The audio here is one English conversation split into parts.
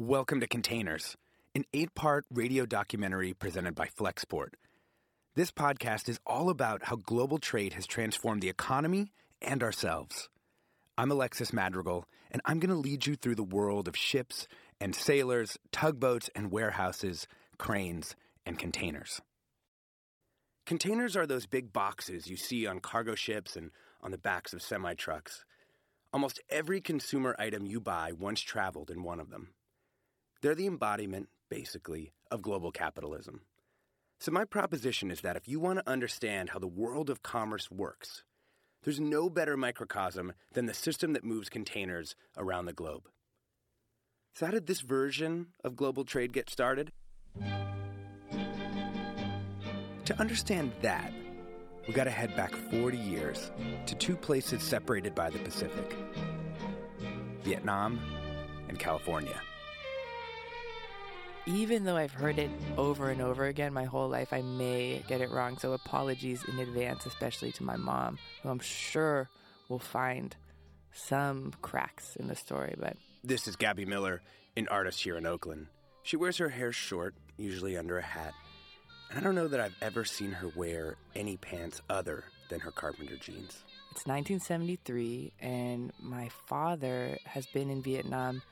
Welcome to Containers, an eight part radio documentary presented by Flexport. This podcast is all about how global trade has transformed the economy and ourselves. I'm Alexis Madrigal, and I'm going to lead you through the world of ships and sailors, tugboats and warehouses, cranes and containers. Containers are those big boxes you see on cargo ships and on the backs of semi trucks. Almost every consumer item you buy once traveled in one of them. They're the embodiment, basically, of global capitalism. So, my proposition is that if you want to understand how the world of commerce works, there's no better microcosm than the system that moves containers around the globe. So, how did this version of global trade get started? To understand that, we got to head back 40 years to two places separated by the Pacific Vietnam and California. Even though I've heard it over and over again my whole life, I may get it wrong. So apologies in advance, especially to my mom, who I'm sure will find some cracks in the story. But This is Gabby Miller, an artist here in Oakland. She wears her hair short, usually under a hat. And I don't know that I've ever seen her wear any pants other than her carpenter jeans. it's 1973, and my father has been in Vietnam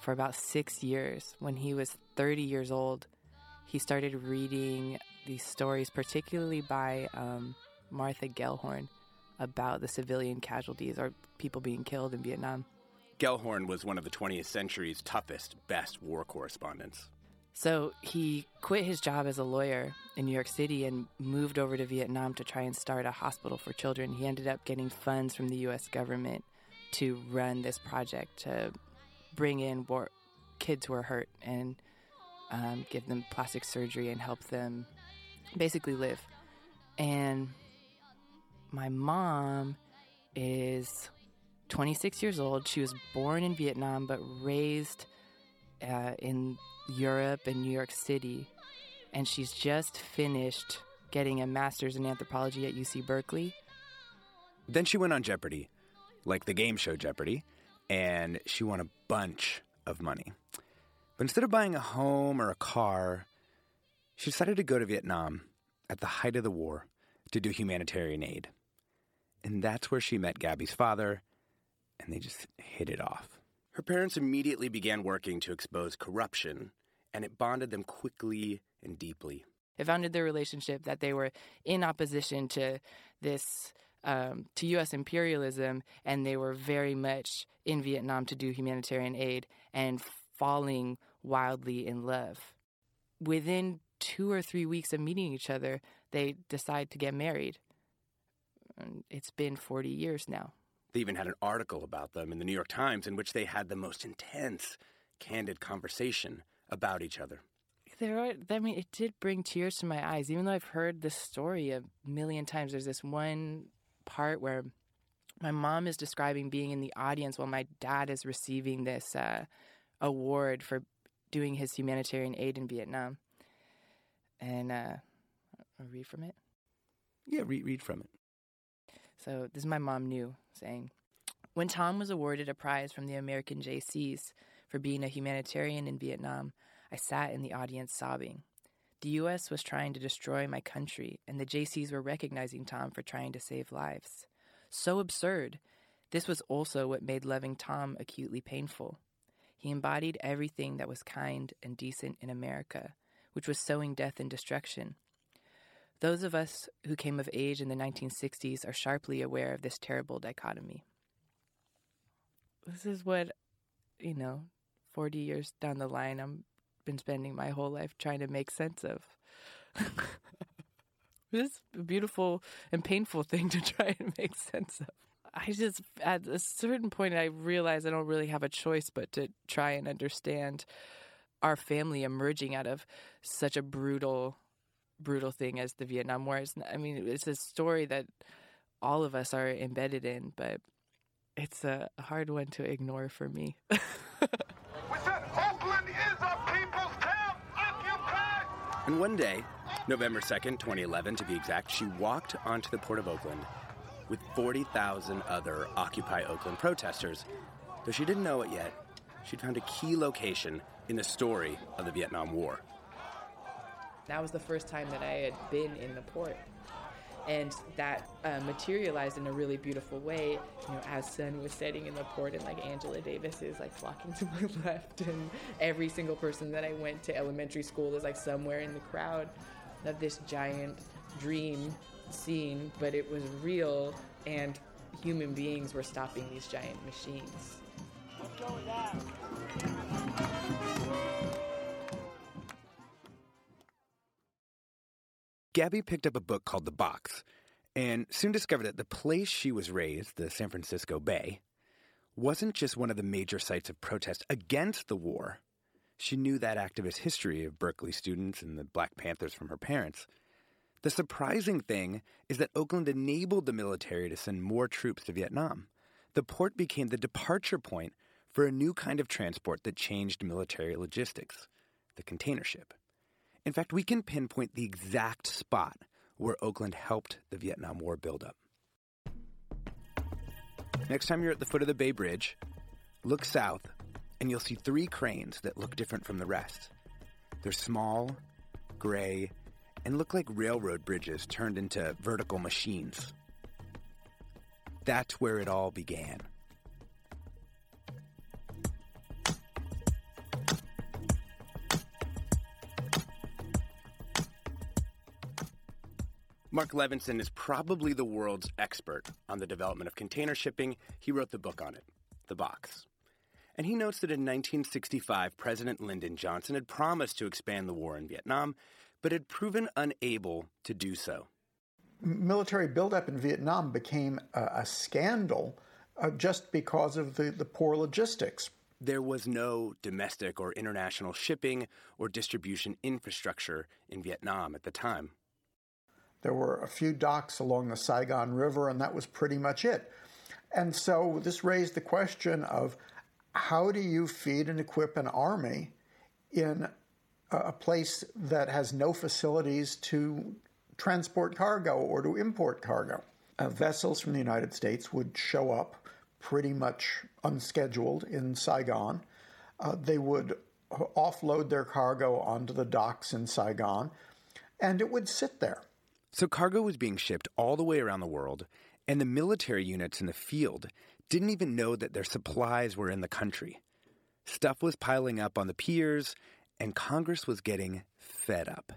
for about six years. When he was 30 years old, he started reading these stories, particularly by um, Martha Gellhorn, about the civilian casualties or people being killed in Vietnam. Gellhorn was one of the 20th century's toughest, best war correspondents. So he quit his job as a lawyer in New York City and moved over to Vietnam to try and start a hospital for children. He ended up getting funds from the U.S. government to run this project to bring in war- kids who are hurt and um, give them plastic surgery and help them basically live. And my mom is 26 years old. She was born in Vietnam but raised uh, in Europe and New York City. And she's just finished getting a master's in anthropology at UC Berkeley. Then she went on Jeopardy, like the game show Jeopardy, and she won a bunch of money. But instead of buying a home or a car, she decided to go to Vietnam at the height of the war to do humanitarian aid. And that's where she met Gabby's father, and they just hit it off. Her parents immediately began working to expose corruption, and it bonded them quickly and deeply. It founded their relationship that they were in opposition to this um, to U.S. imperialism, and they were very much in Vietnam to do humanitarian aid and falling wildly in love. Within two or three weeks of meeting each other, they decide to get married. And it's been 40 years now. They even had an article about them in the New York Times in which they had the most intense, candid conversation about each other. There are, I mean, it did bring tears to my eyes, even though I've heard this story a million times. There's this one part where my mom is describing being in the audience while my dad is receiving this uh, award for doing his humanitarian aid in Vietnam. And uh, I'll read from it. Yeah, read, read from it. So this is my mom knew saying, when Tom was awarded a prize from the American Jaycees for being a humanitarian in Vietnam, I sat in the audience sobbing. The U.S. was trying to destroy my country, and the Jaycees were recognizing Tom for trying to save lives. So absurd. This was also what made loving Tom acutely painful. He embodied everything that was kind and decent in America, which was sowing death and destruction. Those of us who came of age in the 1960s are sharply aware of this terrible dichotomy. This is what, you know, 40 years down the line, I've been spending my whole life trying to make sense of. it's a beautiful and painful thing to try and make sense of. I just, at a certain point, I realized I don't really have a choice but to try and understand our family emerging out of such a brutal brutal thing as the Vietnam War. It's, I mean, it's a story that all of us are embedded in, but it's a hard one to ignore for me. and one day, November 2nd, 2011 to be exact, she walked onto the port of Oakland with 40,000 other Occupy Oakland protesters. Though she didn't know it yet, she'd found a key location in the story of the Vietnam War. That was the first time that I had been in the port. And that uh, materialized in a really beautiful way, you know, as sun was setting in the port, and like Angela Davis is like flocking to my left, and every single person that I went to elementary school is like somewhere in the crowd of this giant dream scene, but it was real, and human beings were stopping these giant machines. What's going Gabby picked up a book called The Box and soon discovered that the place she was raised, the San Francisco Bay, wasn't just one of the major sites of protest against the war. She knew that activist history of Berkeley students and the Black Panthers from her parents. The surprising thing is that Oakland enabled the military to send more troops to Vietnam. The port became the departure point for a new kind of transport that changed military logistics the container ship. In fact, we can pinpoint the exact spot where Oakland helped the Vietnam War buildup. Next time you're at the foot of the Bay Bridge, look south and you'll see three cranes that look different from the rest. They're small, gray, and look like railroad bridges turned into vertical machines. That's where it all began. Marc Levinson is probably the world's expert on the development of container shipping. He wrote the book on it, The Box. And he notes that in 1965, President Lyndon Johnson had promised to expand the war in Vietnam, but had proven unable to do so. Military buildup in Vietnam became a, a scandal uh, just because of the, the poor logistics. There was no domestic or international shipping or distribution infrastructure in Vietnam at the time. There were a few docks along the Saigon River, and that was pretty much it. And so this raised the question of how do you feed and equip an army in a place that has no facilities to transport cargo or to import cargo? Uh, vessels from the United States would show up pretty much unscheduled in Saigon. Uh, they would offload their cargo onto the docks in Saigon, and it would sit there. So cargo was being shipped all the way around the world, and the military units in the field didn't even know that their supplies were in the country. Stuff was piling up on the piers, and Congress was getting fed up.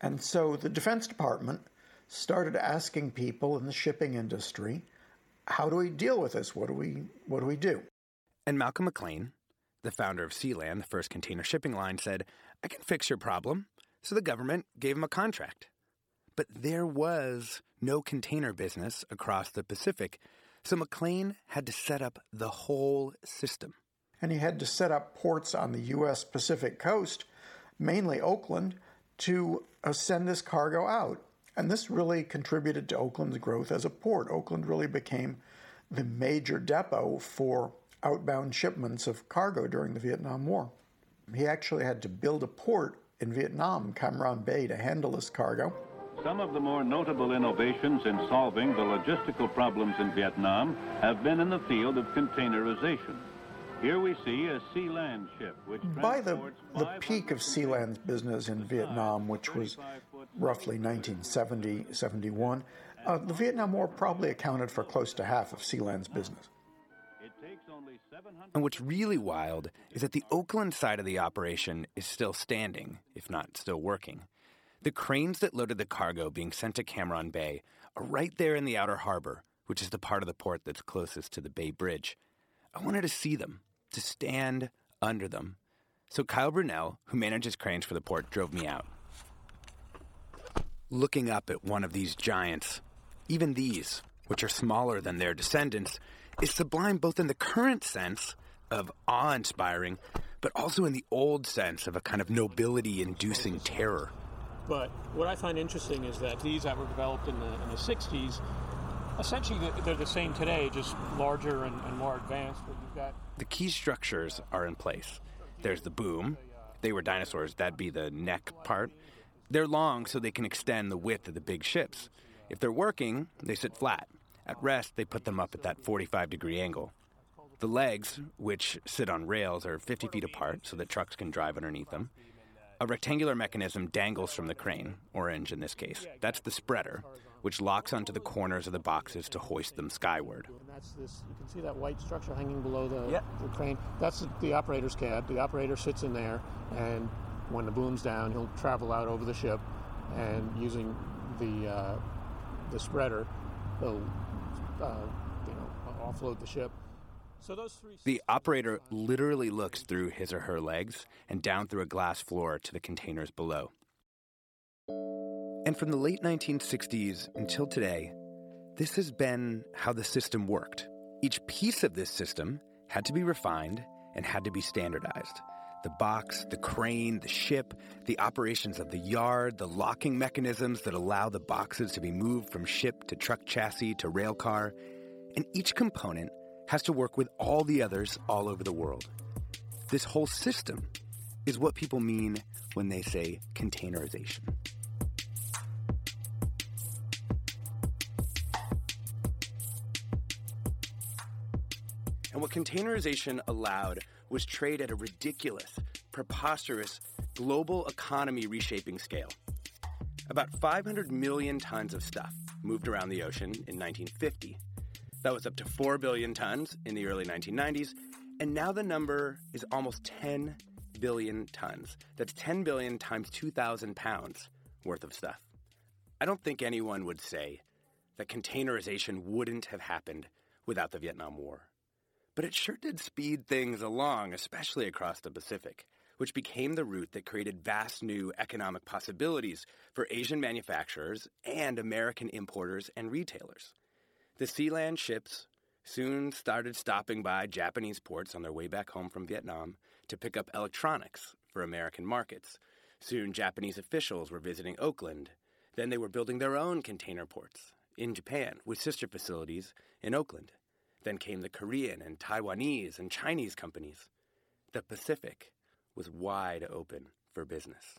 And so the Defense Department started asking people in the shipping industry, how do we deal with this? What do we what do we do? And Malcolm McLean, the founder of Sealand, the first container shipping line, said, I can fix your problem. So the government gave him a contract. But there was no container business across the Pacific, so McLean had to set up the whole system. And he had to set up ports on the U.S. Pacific coast, mainly Oakland, to uh, send this cargo out. And this really contributed to Oakland's growth as a port. Oakland really became the major depot for outbound shipments of cargo during the Vietnam War. He actually had to build a port in Vietnam, Cam Ranh Bay, to handle this cargo. Some of the more notable innovations in solving the logistical problems in Vietnam have been in the field of containerization. Here we see a Sealand ship which By the, the peak of Sealand's business in Vietnam, which was roughly 1970 71, uh, the Vietnam War probably accounted for close to half of Sealand's business. And what's really wild is that the Oakland side of the operation is still standing, if not still working. The cranes that loaded the cargo being sent to Cam Ranh Bay are right there in the outer harbor, which is the part of the port that's closest to the Bay Bridge. I wanted to see them, to stand under them. So Kyle Brunell, who manages cranes for the port, drove me out. Looking up at one of these giants, even these, which are smaller than their descendants, is sublime both in the current sense of awe inspiring, but also in the old sense of a kind of nobility inducing terror. But what I find interesting is that these that were developed in the, in the 60s, essentially they're the same today, just larger and, and more advanced. But you've got the key structures are in place. There's the boom. They were dinosaurs. That'd be the neck part. They're long so they can extend the width of the big ships. If they're working, they sit flat. At rest, they put them up at that 45 degree angle. The legs, which sit on rails, are 50 feet apart so that trucks can drive underneath them. A rectangular mechanism dangles from the crane, orange in this case. That's the spreader, which locks onto the corners of the boxes to hoist them skyward. And that's this, you can see that white structure hanging below the, yep. the crane. That's the operator's cab. The operator sits in there, and when the boom's down, he'll travel out over the ship, and using the uh, the spreader, he'll uh, you know offload the ship. So. The operator literally looks through his or her legs and down through a glass floor to the containers below. And from the late 1960s until today, this has been how the system worked. Each piece of this system had to be refined and had to be standardized the box, the crane, the ship, the operations of the yard, the locking mechanisms that allow the boxes to be moved from ship to truck chassis to rail car. And each component has to work with all the others all over the world. This whole system is what people mean when they say containerization. And what containerization allowed was trade at a ridiculous, preposterous, global economy reshaping scale. About 500 million tons of stuff moved around the ocean in 1950. That was up to 4 billion tons in the early 1990s, and now the number is almost 10 billion tons. That's 10 billion times 2,000 pounds worth of stuff. I don't think anyone would say that containerization wouldn't have happened without the Vietnam War. But it sure did speed things along, especially across the Pacific, which became the route that created vast new economic possibilities for Asian manufacturers and American importers and retailers. The Sealand ships soon started stopping by Japanese ports on their way back home from Vietnam to pick up electronics for American markets. Soon, Japanese officials were visiting Oakland. Then they were building their own container ports in Japan with sister facilities in Oakland. Then came the Korean and Taiwanese and Chinese companies. The Pacific was wide open for business.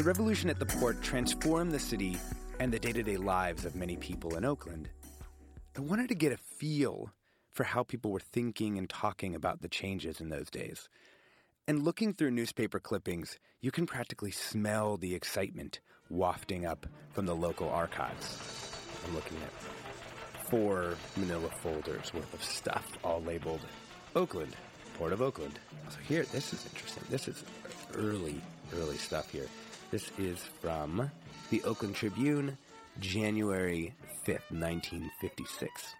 The revolution at the port transformed the city and the day to day lives of many people in Oakland. I wanted to get a feel for how people were thinking and talking about the changes in those days. And looking through newspaper clippings, you can practically smell the excitement wafting up from the local archives. I'm looking at four manila folders worth of stuff, all labeled Oakland, Port of Oakland. So here, this is interesting. This is early, early stuff here. This is from the Oakland Tribune, January 5th, 1956.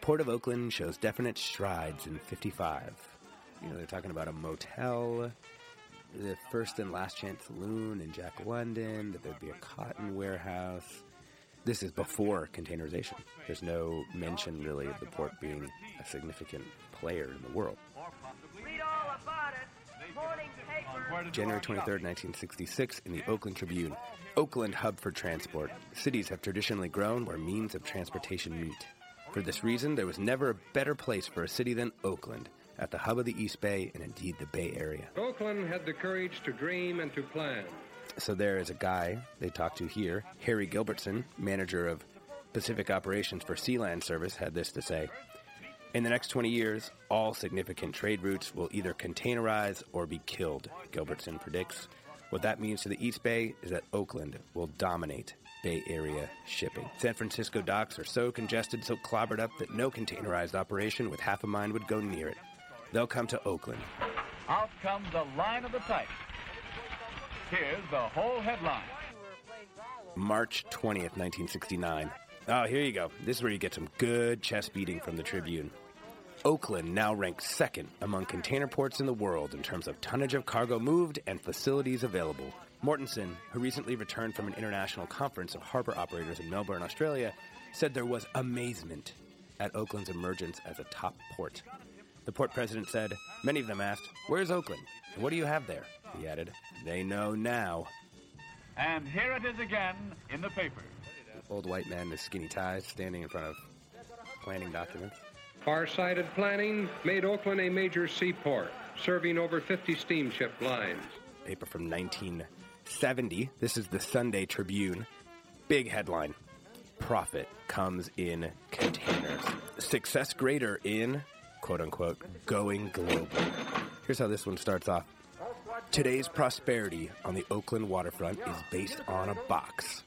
Port of Oakland shows definite strides in 55 you know, they're talking about a motel, the first and last chance saloon in Jack London, that there'd be a cotton warehouse. This is before containerization. There's no mention really of the port being a significant player in the world. January 23, 1966, in the Oakland Tribune. Oakland hub for transport. Cities have traditionally grown where means of transportation meet. For this reason, there was never a better place for a city than Oakland at the hub of the East Bay and indeed the Bay Area. Oakland had the courage to dream and to plan. So there is a guy they talked to here, Harry Gilbertson, manager of Pacific Operations for Sealand Service, had this to say. In the next 20 years, all significant trade routes will either containerize or be killed, Gilbertson predicts. What that means to the East Bay is that Oakland will dominate Bay Area shipping. San Francisco docks are so congested, so clobbered up that no containerized operation with half a mind would go near it. They'll come to Oakland. Out comes the line of the type. Here's the whole headline. March 20th, 1969. Oh, here you go. This is where you get some good chest beating from the Tribune. Oakland now ranks second among container ports in the world in terms of tonnage of cargo moved and facilities available. Mortenson, who recently returned from an international conference of harbor operators in Melbourne, Australia, said there was amazement at Oakland's emergence as a top port. The port president said, Many of them asked, Where's Oakland? And what do you have there? He added, They know now. And here it is again in the paper. Old white man in his skinny ties standing in front of planning documents. Far-sighted planning made Oakland a major seaport, serving over 50 steamship lines. Paper from 1970. This is the Sunday Tribune. Big headline. Profit comes in containers. Success greater in, quote unquote, going global. Here's how this one starts off. Today's prosperity on the Oakland waterfront is based on a box.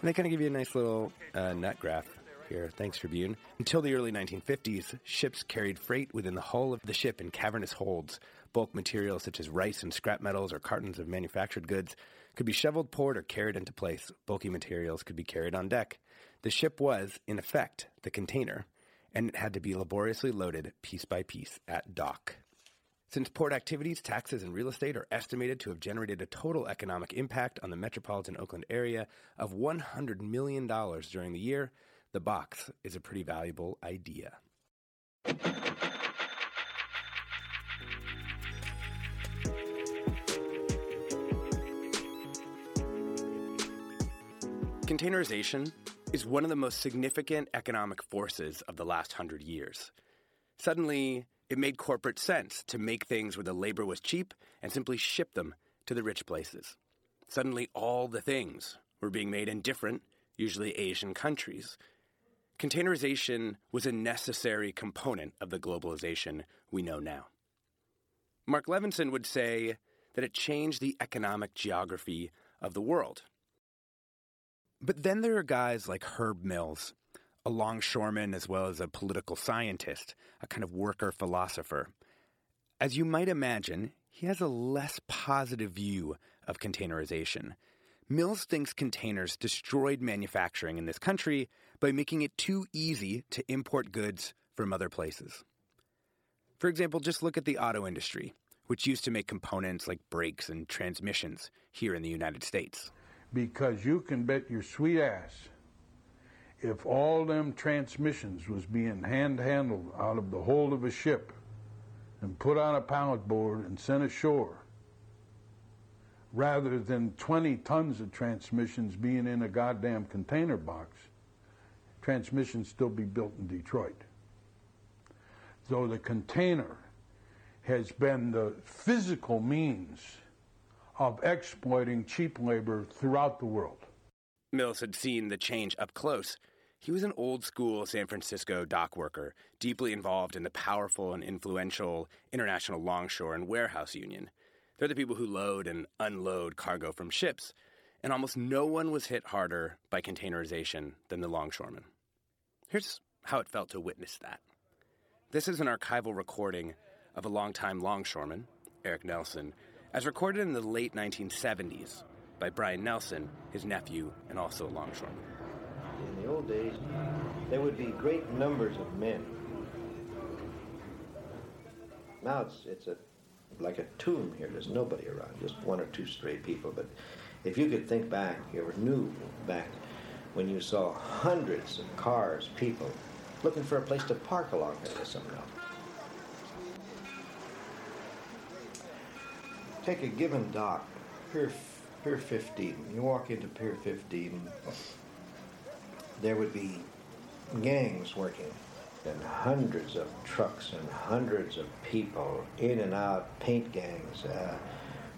And they kind of give you a nice little uh, nut graph here. Thanks, Tribune. Until the early 1950s, ships carried freight within the hull of the ship in cavernous holds. Bulk materials such as rice and scrap metals or cartons of manufactured goods could be shoveled, poured, or carried into place. Bulky materials could be carried on deck. The ship was, in effect, the container, and it had to be laboriously loaded piece by piece at dock. Since port activities, taxes, and real estate are estimated to have generated a total economic impact on the metropolitan Oakland area of $100 million during the year, the box is a pretty valuable idea. Containerization is one of the most significant economic forces of the last hundred years. Suddenly, it made corporate sense to make things where the labor was cheap and simply ship them to the rich places. Suddenly, all the things were being made in different, usually Asian countries. Containerization was a necessary component of the globalization we know now. Marc Levinson would say that it changed the economic geography of the world. But then there are guys like Herb Mills, a longshoreman as well as a political scientist, a kind of worker philosopher. As you might imagine, he has a less positive view of containerization. Mills thinks containers destroyed manufacturing in this country by making it too easy to import goods from other places. For example, just look at the auto industry, which used to make components like brakes and transmissions here in the United States. Because you can bet your sweet ass if all them transmissions was being hand handled out of the hold of a ship and put on a pallet board and sent ashore, rather than 20 tons of transmissions being in a goddamn container box, transmissions still be built in Detroit. So the container has been the physical means of exploiting cheap labor throughout the world. Mills had seen the change up close he was an old school San Francisco dock worker, deeply involved in the powerful and influential International Longshore and Warehouse Union. They're the people who load and unload cargo from ships, and almost no one was hit harder by containerization than the longshoremen. Here's how it felt to witness that. This is an archival recording of a longtime longshoreman, Eric Nelson, as recorded in the late 1970s by Brian Nelson, his nephew, and also a longshoreman in the old days, there would be great numbers of men. Now it's it's a like a tomb here. There's nobody around, just one or two stray people. But if you could think back, you knew back when you saw hundreds of cars, people looking for a place to park along here or somehow. Take a given dock, Pier, Pier 15. You walk into Pier 15, there would be gangs working and hundreds of trucks and hundreds of people in and out, paint gangs, uh,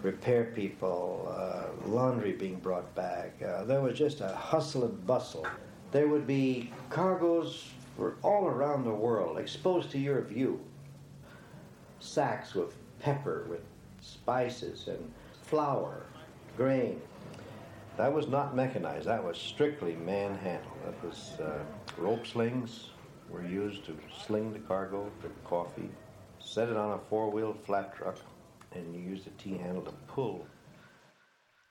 repair people, uh, laundry being brought back. Uh, there was just a hustle and bustle. There would be cargoes all around the world exposed to your view. Sacks with pepper, with spices and flour, grain. That was not mechanized. That was strictly manhandled. That was uh, rope slings were used to sling the cargo, the coffee, set it on a four-wheel flat truck, and you used a T-handle to pull.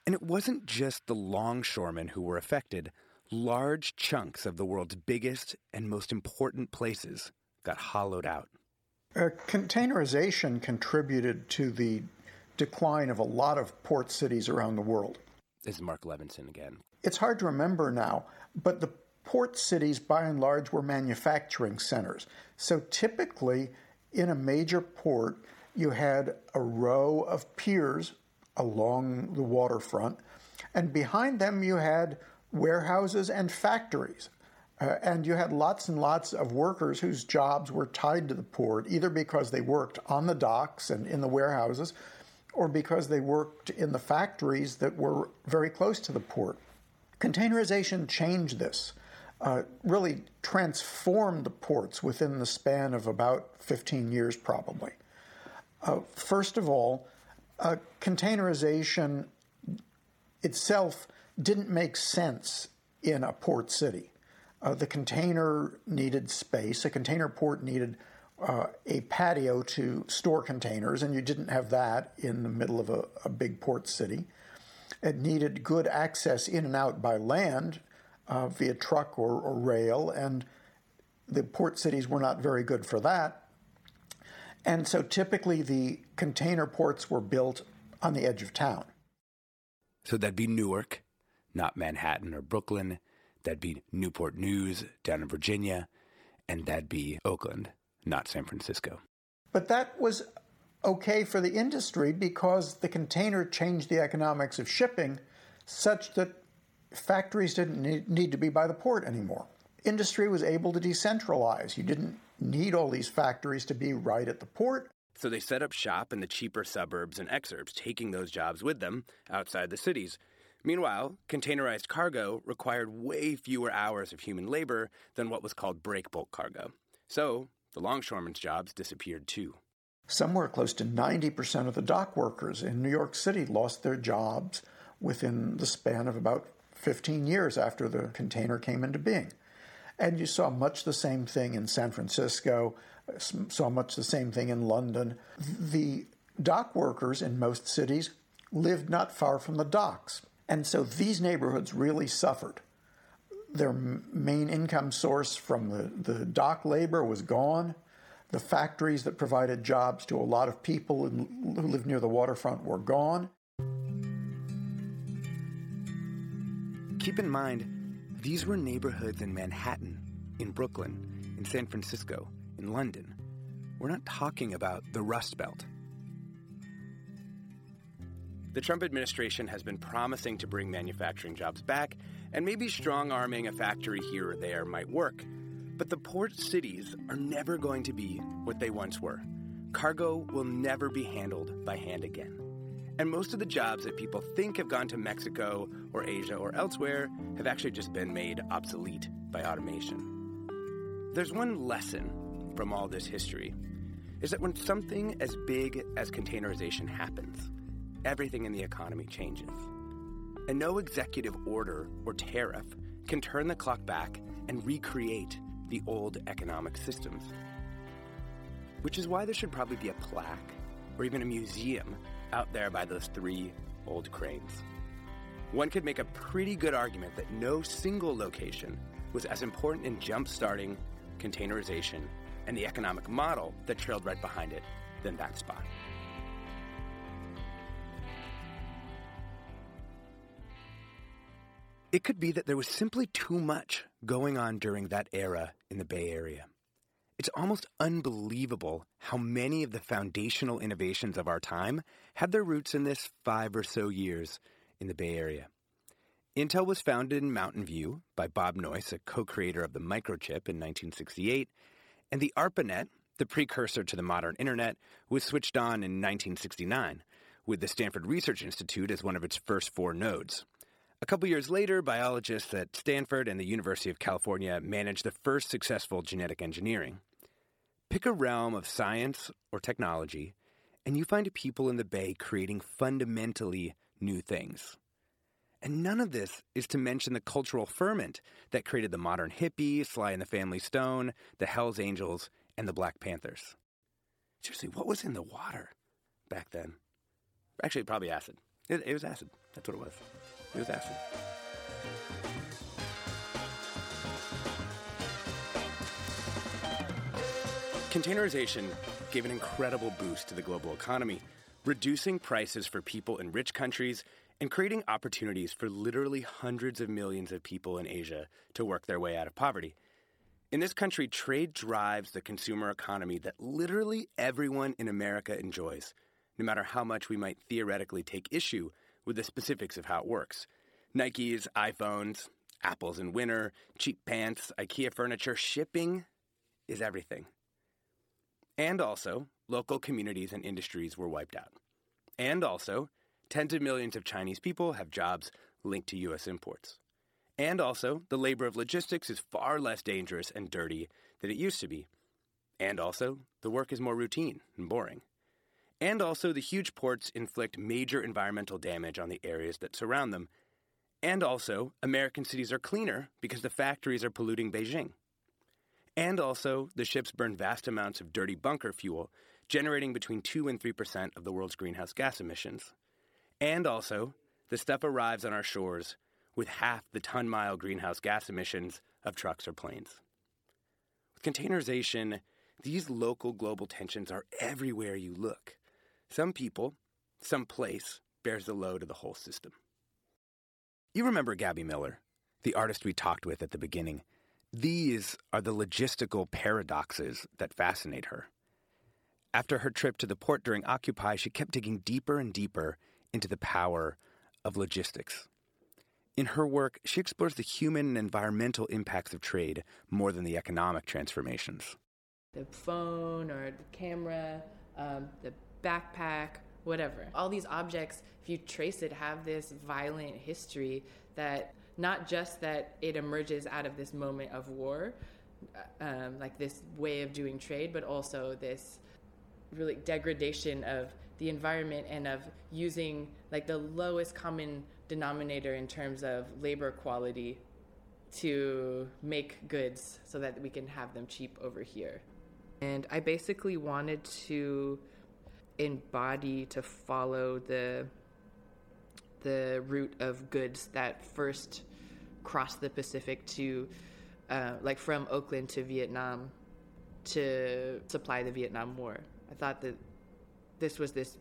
And it wasn't just the longshoremen who were affected. Large chunks of the world's biggest and most important places got hollowed out. Uh, containerization contributed to the decline of a lot of port cities around the world. This is Marc Levinson again. It's hard to remember now, but the port cities, by and large, were manufacturing centers. So typically, in a major port, you had a row of piers along the waterfront, and behind them you had warehouses and factories. Uh, and you had lots and lots of workers whose jobs were tied to the port, either because they worked on the docks and in the warehouses, or because they worked in the factories that were very close to the port. Containerization changed this, uh, really transformed the ports within the span of about 15 years, probably. Uh, first of all, uh, containerization itself didn't make sense in a port city. Uh, the container needed space, a container port needed uh, a patio to store containers, and you didn't have that in the middle of a, a big port city. It needed good access in and out by land uh, via truck or, or rail, and the port cities were not very good for that. And so typically the container ports were built on the edge of town. So that'd be Newark, not Manhattan or Brooklyn. That'd be Newport News down in Virginia. And that'd be Oakland, not San Francisco. But that was okay for the industry because the container changed the economics of shipping such that factories didn't need to be by the port anymore. Industry was able to decentralize. You didn't need all these factories to be right at the port. So they set up shop in the cheaper suburbs and exurbs, taking those jobs with them outside the cities. Meanwhile, containerized cargo required way fewer hours of human labor than what was called break bulk cargo. So the longshoremen's jobs disappeared too. Somewhere close to 90% of the dock workers in New York City lost their jobs within the span of about 15 years after the container came into being. And you saw much the same thing in San Francisco, saw much the same thing in London. The dock workers in most cities lived not far from the docks. And so these neighborhoods really suffered. Their main income source from the, the dock labor was gone. The factories that provided jobs to a lot of people who lived near the waterfront were gone. Keep in mind, these were neighborhoods in Manhattan, in Brooklyn, in San Francisco, in London. We're not talking about the Rust Belt. The Trump administration has been promising to bring manufacturing jobs back, and maybe strong arming a factory here or there might work. But the port cities are never going to be what they once were. Cargo will never be handled by hand again. And most of the jobs that people think have gone to Mexico or Asia or elsewhere have actually just been made obsolete by automation. There's one lesson from all this history is that when something as big as containerization happens, everything in the economy changes. And no executive order or tariff can turn the clock back and recreate the old economic systems. Which is why there should probably be a plaque or even a museum out there by those three old cranes. One could make a pretty good argument that no single location was as important in jump starting containerization and the economic model that trailed right behind it than that spot. It could be that there was simply too much going on during that era in the Bay Area. It's almost unbelievable how many of the foundational innovations of our time had their roots in this five or so years in the Bay Area. Intel was founded in Mountain View by Bob Noyce, a co creator of the microchip in 1968, and the ARPANET, the precursor to the modern internet, was switched on in 1969, with the Stanford Research Institute as one of its first four nodes. A couple years later, biologists at Stanford and the University of California managed the first successful genetic engineering. Pick a realm of science or technology, and you find people in the Bay creating fundamentally new things. And none of this is to mention the cultural ferment that created the modern hippie, Sly and the Family Stone, the Hells Angels, and the Black Panthers. Seriously, what was in the water back then? Actually, probably acid. It, it was acid. That's what it was. It was. Containerization gave an incredible boost to the global economy, reducing prices for people in rich countries and creating opportunities for literally hundreds of millions of people in Asia to work their way out of poverty. In this country, trade drives the consumer economy that literally everyone in America enjoys, no matter how much we might theoretically take issue with the specifics of how it works. Nikes, iPhones, apples in winter, cheap pants, IKEA furniture, shipping is everything. And also, local communities and industries were wiped out. And also, tens of millions of Chinese people have jobs linked to U.S. imports. And also, the labor of logistics is far less dangerous and dirty than it used to be. And also, the work is more routine and boring. And also, the huge ports inflict major environmental damage on the areas that surround them. And also, American cities are cleaner because the factories are polluting Beijing. And also, the ships burn vast amounts of dirty bunker fuel, generating between 2 and 3% of the world's greenhouse gas emissions. And also, the stuff arrives on our shores with half the ton mile greenhouse gas emissions of trucks or planes. With containerization, these local global tensions are everywhere you look. Some people, some place bears the load of the whole system. You remember Gabby Miller, the artist we talked with at the beginning. These are the logistical paradoxes that fascinate her. After her trip to the port during Occupy, she kept digging deeper and deeper into the power of logistics. In her work, she explores the human and environmental impacts of trade more than the economic transformations. The phone or the camera, um, the backpack, whatever. All these objects, if you trace it, have this violent history that not just that it emerges out of this moment of war, um, like this way of doing trade, but also this really degradation of the environment and of using like the lowest common denominator in terms of labor quality to make goods so that we can have them cheap over here. And I basically wanted to embody to follow the the route of goods that first crossed the Pacific to uh, like from Oakland to Vietnam to supply the Vietnam War. I thought that this was this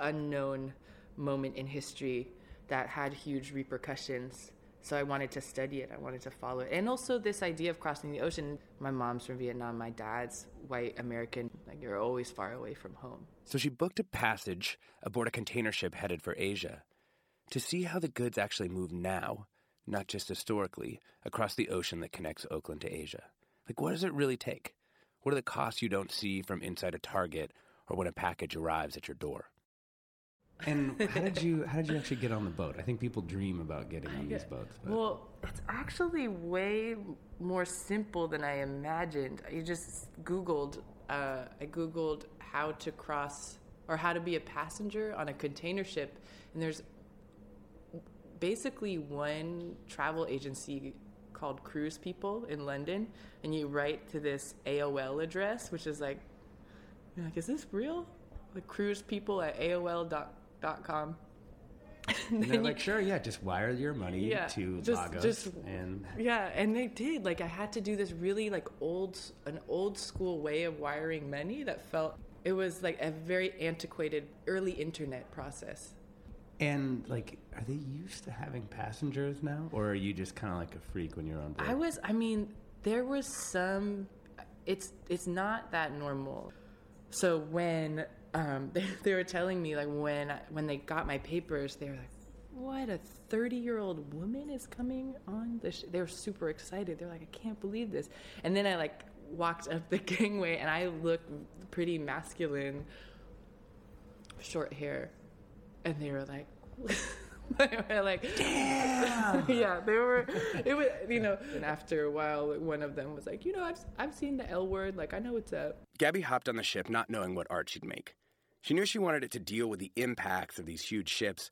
unknown moment in history that had huge repercussions. So I wanted to study it. I wanted to follow it. And also this idea of crossing the ocean. My mom's from Vietnam, my dad's white American. Like you're always far away from home. So she booked a passage aboard a container ship headed for Asia to see how the goods actually move now, not just historically, across the ocean that connects Oakland to Asia. Like what does it really take? What are the costs you don't see from inside a Target or when a package arrives at your door? And how did you how did you actually get on the boat? I think people dream about getting on these boats. But. Well, it's actually way more simple than I imagined. I just Googled. Uh, I Googled how to cross or how to be a passenger on a container ship, and there's basically one travel agency called Cruise People in London, and you write to this AOL address, which is like, like, is this real? Like cruise people at And they're like, sure, yeah, just wire your money yeah, to just, Lagos, just, and yeah, and they did. Like, I had to do this really like old, an old school way of wiring money that felt it was like a very antiquated early internet process. And like, are they used to having passengers now, or are you just kind of like a freak when you're on board? I was. I mean, there was some. It's it's not that normal. So when um, they, they were telling me like when when they got my papers, they were like, "What a thirty-year-old woman is coming on the." Sh-. They were super excited. They're like, "I can't believe this!" And then I like walked up the gangway, and I looked pretty masculine, short hair, and they were like. they were like, damn. yeah, they were. It was, you know. And after a while, one of them was like, you know, I've I've seen the L word. Like, I know what's up. Gabby hopped on the ship, not knowing what art she'd make. She knew she wanted it to deal with the impacts of these huge ships,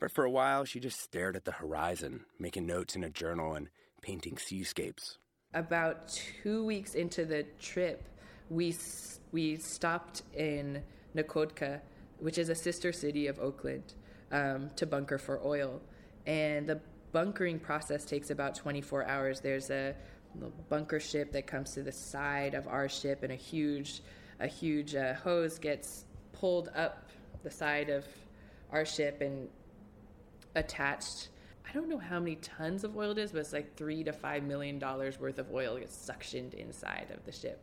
But for a while, she just stared at the horizon, making notes in a journal and painting seascapes. About two weeks into the trip, we we stopped in Nakhodka, which is a sister city of Oakland, um, to bunker for oil. And the bunkering process takes about 24 hours. There's a bunker ship that comes to the side of our ship, and a huge, a huge uh, hose gets pulled up the side of our ship and attached. I don't know how many tons of oil it is, but it's like three to five million dollars worth of oil gets suctioned inside of the ship.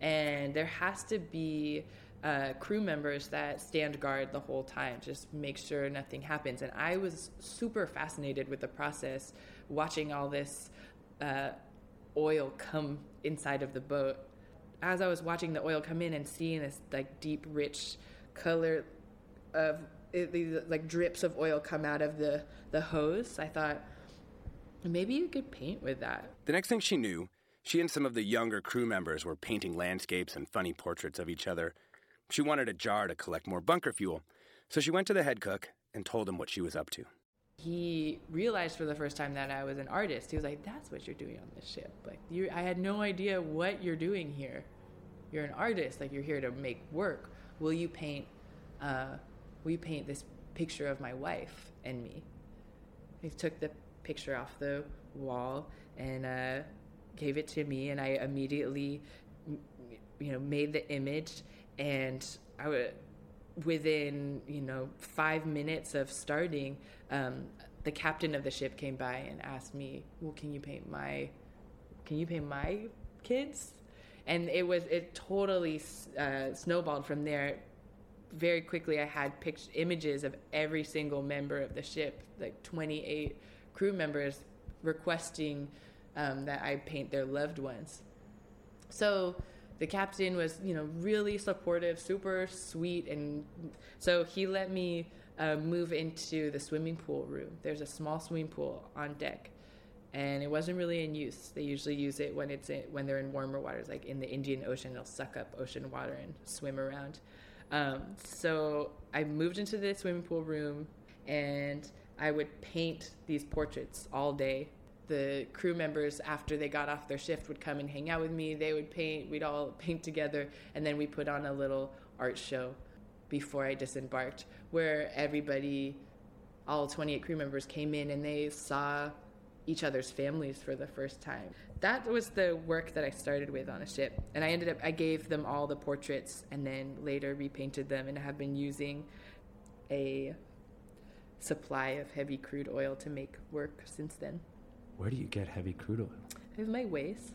And there has to be uh, crew members that stand guard the whole time, just make sure nothing happens. And I was super fascinated with the process, watching all this uh, oil come inside of the boat. As I was watching the oil come in and seeing this like deep, rich color of it, these like drips of oil come out of the the hose, I thought maybe you could paint with that. The next thing she knew, she and some of the younger crew members were painting landscapes and funny portraits of each other. She wanted a jar to collect more bunker fuel, so she went to the head cook and told him what she was up to. He realized for the first time that I was an artist. He was like, "That's what you're doing on this ship. Like, you, I had no idea what you're doing here. You're an artist. Like, you're here to make work. Will you paint? Uh, will you paint this picture of my wife and me?" He took the picture off the wall and uh, gave it to me, and I immediately, you know, made the image and I would within you know five minutes of starting, um, the captain of the ship came by and asked me, "Well, can you paint my, can you paint my kids?" And it was it totally uh, snowballed from there. Very quickly, I had pictures, images of every single member of the ship, like 28 crew members, requesting um, that I paint their loved ones. So the captain was, you know, really supportive, super sweet, and so he let me uh, move into the swimming pool room. There's a small swimming pool on deck, and it wasn't really in use. They usually use it when it's in, when they're in warmer waters, like in the Indian Ocean. They'll suck up ocean water and swim around. Um, so I moved into the swimming pool room, and I would paint these portraits all day the crew members after they got off their shift would come and hang out with me they would paint we'd all paint together and then we put on a little art show before i disembarked where everybody all 28 crew members came in and they saw each other's families for the first time that was the work that i started with on a ship and i ended up i gave them all the portraits and then later repainted them and have been using a supply of heavy crude oil to make work since then where do you get heavy crude oil? I have my ways.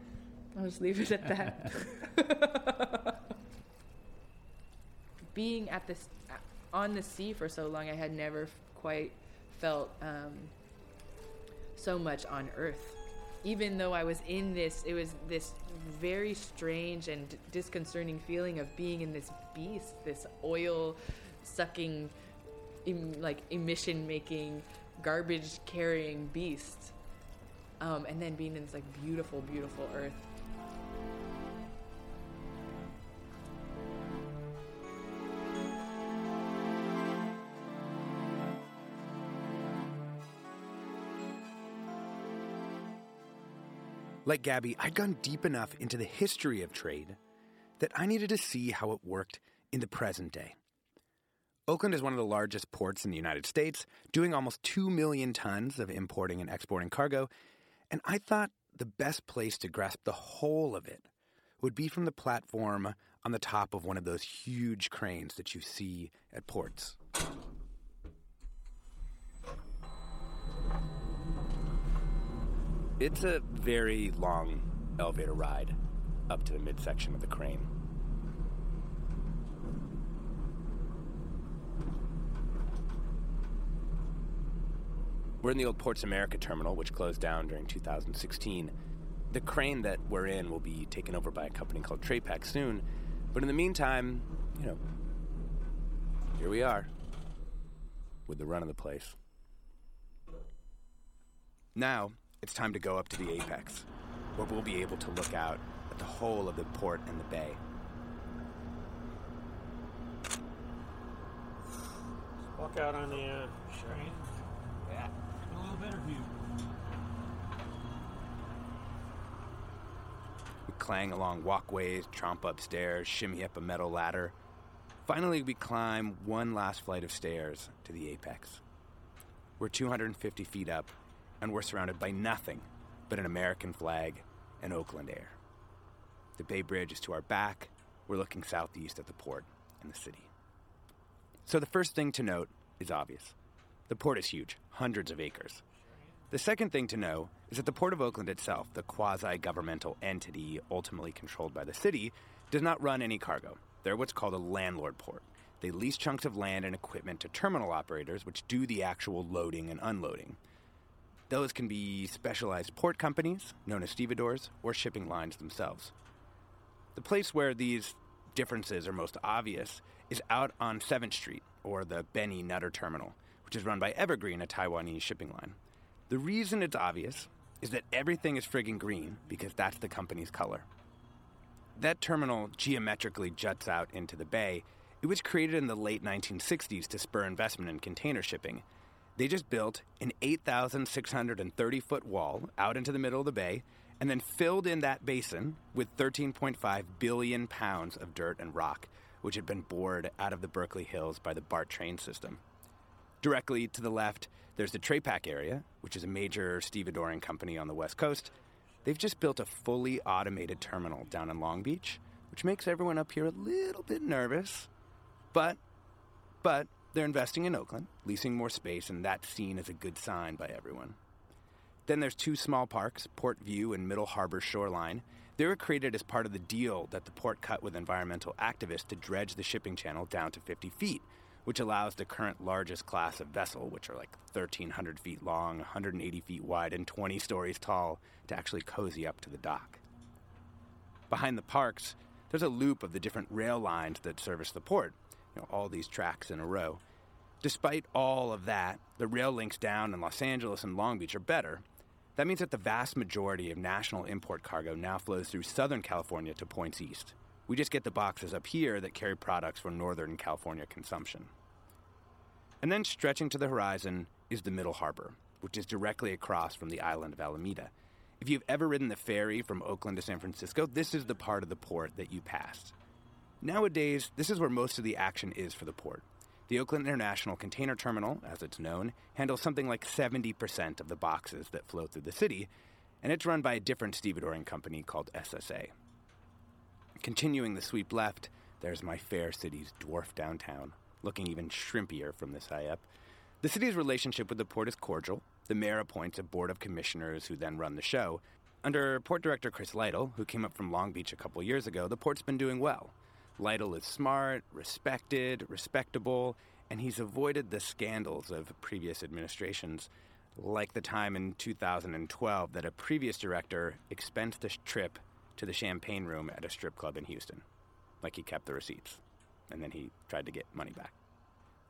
I'll just leave it at that. Being at this on the sea for so long, I had never quite felt um, so much on Earth. Even though I was in this, it was this very strange and disconcerting feeling of being in this beast, this oil sucking, em- like emission making, garbage carrying beast um, and then being in this like beautiful, beautiful earth. Like Gabby, I'd gone deep enough into the history of trade that I needed to see how it worked in the present day. Oakland is one of the largest ports in the United States, doing almost 2 million tons of importing and exporting cargo, and I thought the best place to grasp the whole of it would be from the platform on the top of one of those huge cranes that you see at ports. It's a very long elevator ride up to the midsection of the crane. We're in the old Ports America terminal, which closed down during 2016. The crane that we're in will be taken over by a company called Trapac soon. But in the meantime, you know, here we are with the run of the place. Now, it's time to go up to the apex, where we'll be able to look out at the whole of the port and the bay. Walk out on the uh, train. Yeah, a little better view. We clang along walkways, tromp upstairs, shimmy up a metal ladder. Finally, we climb one last flight of stairs to the apex. We're 250 feet up, and we're surrounded by nothing but an American flag and Oakland air. The Bay Bridge is to our back. We're looking southeast at the port and the city. So, the first thing to note is obvious the port is huge, hundreds of acres. The second thing to know is that the Port of Oakland itself, the quasi governmental entity ultimately controlled by the city, does not run any cargo. They're what's called a landlord port. They lease chunks of land and equipment to terminal operators, which do the actual loading and unloading. Those can be specialized port companies, known as stevedores, or shipping lines themselves. The place where these differences are most obvious is out on 7th Street, or the Benny Nutter Terminal, which is run by Evergreen, a Taiwanese shipping line. The reason it's obvious is that everything is friggin' green because that's the company's color. That terminal geometrically juts out into the bay. It was created in the late 1960s to spur investment in container shipping. They just built an 8,630 foot wall out into the middle of the bay and then filled in that basin with 13.5 billion pounds of dirt and rock, which had been bored out of the Berkeley Hills by the BART train system. Directly to the left, there's the TraPac area, which is a major stevedoring company on the West Coast. They've just built a fully automated terminal down in Long Beach, which makes everyone up here a little bit nervous. But, but they're investing in Oakland, leasing more space, and that's seen as a good sign by everyone. Then there's two small parks, Port View and Middle Harbor Shoreline. They were created as part of the deal that the port cut with environmental activists to dredge the shipping channel down to 50 feet, which allows the current largest class of vessel, which are like 1,300 feet long, 180 feet wide, and 20 stories tall, to actually cozy up to the dock. Behind the parks, there's a loop of the different rail lines that service the port, you know, all these tracks in a row. Despite all of that, the rail links down in Los Angeles and Long Beach are better. That means that the vast majority of national import cargo now flows through Southern California to points east. We just get the boxes up here that carry products for Northern California consumption. And then stretching to the horizon is the Middle Harbor, which is directly across from the island of Alameda. If you've ever ridden the ferry from Oakland to San Francisco, this is the part of the port that you passed. Nowadays, this is where most of the action is for the port. The Oakland International Container Terminal, as it's known, handles something like 70% of the boxes that flow through the city, and it's run by a different stevedoring company called SSA. Continuing the sweep left, there's my fair city's dwarf downtown, looking even shrimpier from this high up. The city's relationship with the port is cordial. The mayor appoints a board of commissioners who then run the show. Under port director Chris Lytle, who came up from Long Beach a couple years ago, the port's been doing well. Lytle is smart, respected, respectable, and he's avoided the scandals of previous administrations, like the time in 2012 that a previous director expensed a trip to the champagne room at a strip club in Houston. Like he kept the receipts, and then he tried to get money back.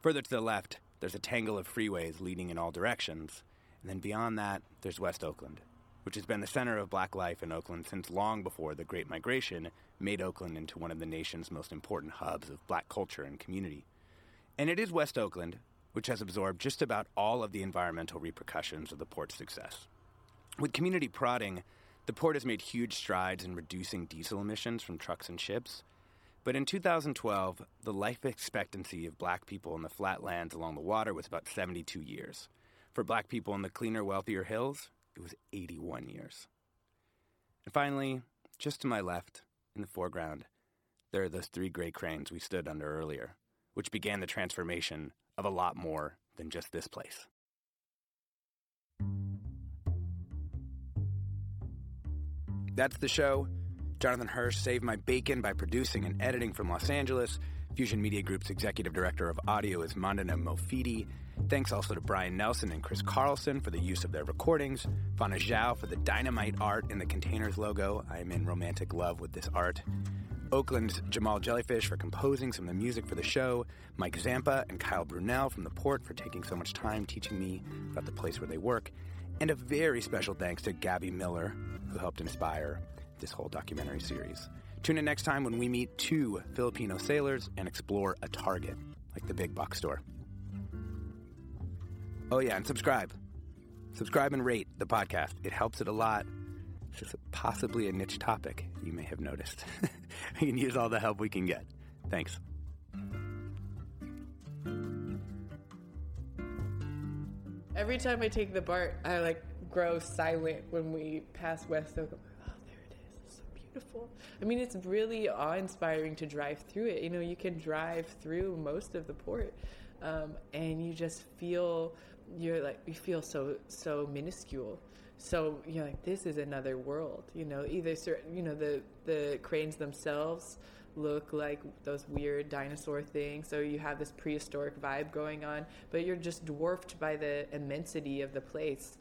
Further to the left, there's a tangle of freeways leading in all directions, and then beyond that, there's West Oakland, which has been the center of black life in Oakland since long before the Great Migration made Oakland into one of the nation's most important hubs of black culture and community. And it is West Oakland which has absorbed just about all of the environmental repercussions of the port's success. With community prodding, the port has made huge strides in reducing diesel emissions from trucks and ships. But in 2012, the life expectancy of black people in the flatlands along the water was about 72 years. For black people in the cleaner, wealthier hills, it was 81 years. And finally, just to my left, in the foreground, there are those three gray cranes we stood under earlier, which began the transformation of a lot more than just this place. That's the show. Jonathan Hirsch saved my bacon by producing and editing from Los Angeles. Fusion Media Group's executive director of audio is Mandana Mofidi. Thanks also to Brian Nelson and Chris Carlson for the use of their recordings, Fana Zhao for the dynamite art in the containers logo. I am in romantic love with this art. Oakland's Jamal Jellyfish for composing some of the music for the show, Mike Zampa and Kyle Brunel from the port for taking so much time teaching me about the place where they work, and a very special thanks to Gabby Miller, who helped inspire this whole documentary series. Tune in next time when we meet two Filipino sailors and explore a Target, like the big box store. Oh, yeah, and subscribe. Subscribe and rate the podcast. It helps it a lot. It's just possibly a niche topic, you may have noticed. we can use all the help we can get. Thanks. Every time I take the BART, I like grow silent when we pass West Oak. Oh, there it is. It's so beautiful. I mean, it's really awe-inspiring to drive through it. You know, you can drive through most of the port, um, and you just feel you're like you feel so so minuscule. So you're like, this is another world. You know, either certain, you know the the cranes themselves look like those weird dinosaur things. So you have this prehistoric vibe going on, but you're just dwarfed by the immensity of the place.